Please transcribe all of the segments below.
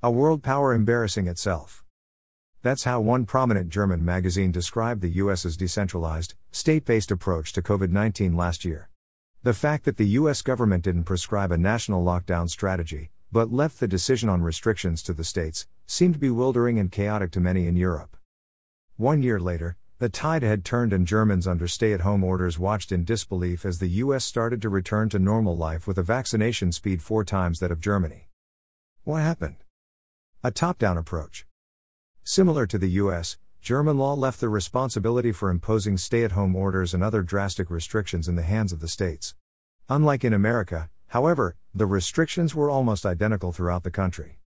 A world power embarrassing itself. That's how one prominent German magazine described the US's decentralized, state based approach to COVID 19 last year. The fact that the US government didn't prescribe a national lockdown strategy, but left the decision on restrictions to the states, seemed bewildering and chaotic to many in Europe. One year later, the tide had turned and Germans under stay at home orders watched in disbelief as the US started to return to normal life with a vaccination speed four times that of Germany. What happened? A top down approach. Similar to the US, German law left the responsibility for imposing stay at home orders and other drastic restrictions in the hands of the states. Unlike in America, however, the restrictions were almost identical throughout the country.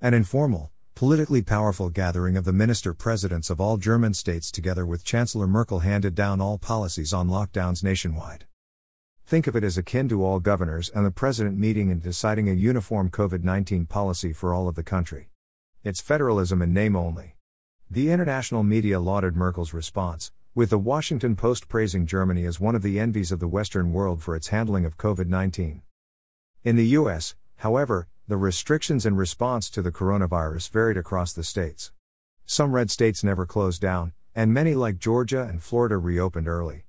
An informal, politically powerful gathering of the minister presidents of all German states together with Chancellor Merkel handed down all policies on lockdowns nationwide. Think of it as akin to all governors and the president meeting and deciding a uniform COVID 19 policy for all of the country. It's federalism in name only. The international media lauded Merkel's response, with the Washington Post praising Germany as one of the envies of the Western world for its handling of COVID 19. In the US, however, the restrictions in response to the coronavirus varied across the states. Some red states never closed down, and many, like Georgia and Florida, reopened early.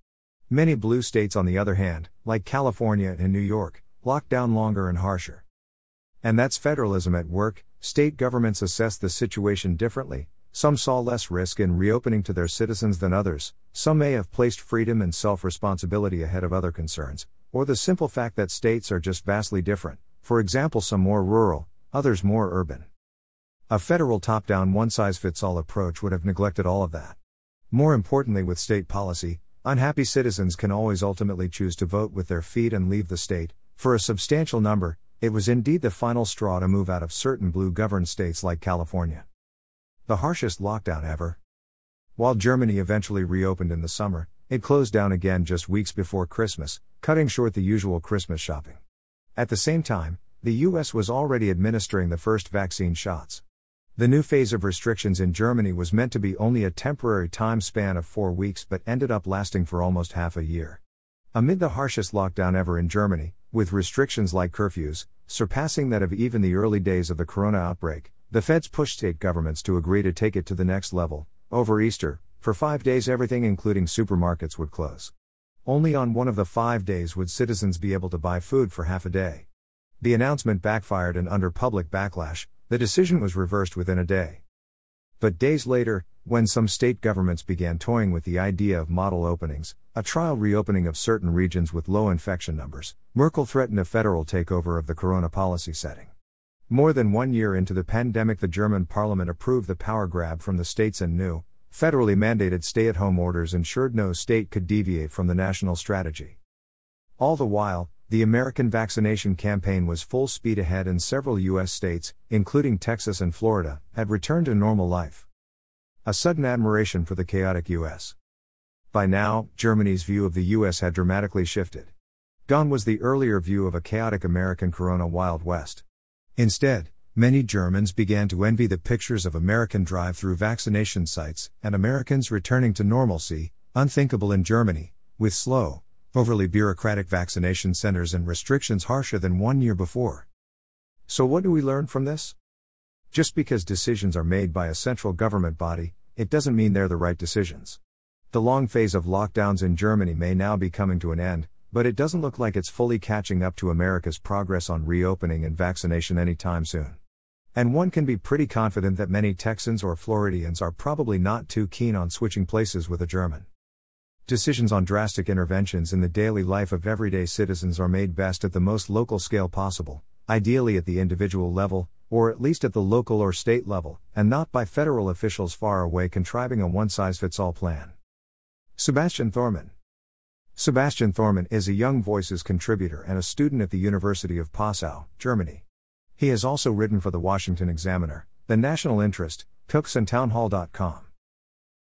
Many blue states, on the other hand, like California and New York, locked down longer and harsher. And that's federalism at work, state governments assessed the situation differently, some saw less risk in reopening to their citizens than others, some may have placed freedom and self responsibility ahead of other concerns, or the simple fact that states are just vastly different, for example, some more rural, others more urban. A federal top down one size fits all approach would have neglected all of that. More importantly, with state policy, Unhappy citizens can always ultimately choose to vote with their feet and leave the state. For a substantial number, it was indeed the final straw to move out of certain blue governed states like California. The harshest lockdown ever. While Germany eventually reopened in the summer, it closed down again just weeks before Christmas, cutting short the usual Christmas shopping. At the same time, the US was already administering the first vaccine shots. The new phase of restrictions in Germany was meant to be only a temporary time span of four weeks but ended up lasting for almost half a year. Amid the harshest lockdown ever in Germany, with restrictions like curfews, surpassing that of even the early days of the corona outbreak, the feds pushed state governments to agree to take it to the next level. Over Easter, for five days, everything, including supermarkets, would close. Only on one of the five days would citizens be able to buy food for half a day. The announcement backfired, and under public backlash, the decision was reversed within a day. But days later, when some state governments began toying with the idea of model openings, a trial reopening of certain regions with low infection numbers, Merkel threatened a federal takeover of the corona policy setting. More than one year into the pandemic, the German parliament approved the power grab from the states and new, federally mandated stay at home orders ensured no state could deviate from the national strategy. All the while, the American vaccination campaign was full speed ahead, and several U.S. states, including Texas and Florida, had returned to normal life. A sudden admiration for the chaotic U.S. By now, Germany's view of the U.S. had dramatically shifted. Gone was the earlier view of a chaotic American Corona Wild West. Instead, many Germans began to envy the pictures of American drive through vaccination sites and Americans returning to normalcy, unthinkable in Germany, with slow, overly bureaucratic vaccination centers and restrictions harsher than one year before. So, what do we learn from this? Just because decisions are made by a central government body, it doesn't mean they're the right decisions. The long phase of lockdowns in Germany may now be coming to an end, but it doesn't look like it's fully catching up to America's progress on reopening and vaccination anytime soon. And one can be pretty confident that many Texans or Floridians are probably not too keen on switching places with a German. Decisions on drastic interventions in the daily life of everyday citizens are made best at the most local scale possible, ideally at the individual level, or at least at the local or state level, and not by federal officials far away contriving a one size fits all plan. Sebastian Thormann Sebastian Thormann is a Young Voices contributor and a student at the University of Passau, Germany. He has also written for the Washington Examiner, The National Interest, Cooks and Townhall.com.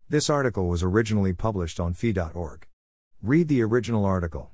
This article was originally published on fee.org. Read the original article.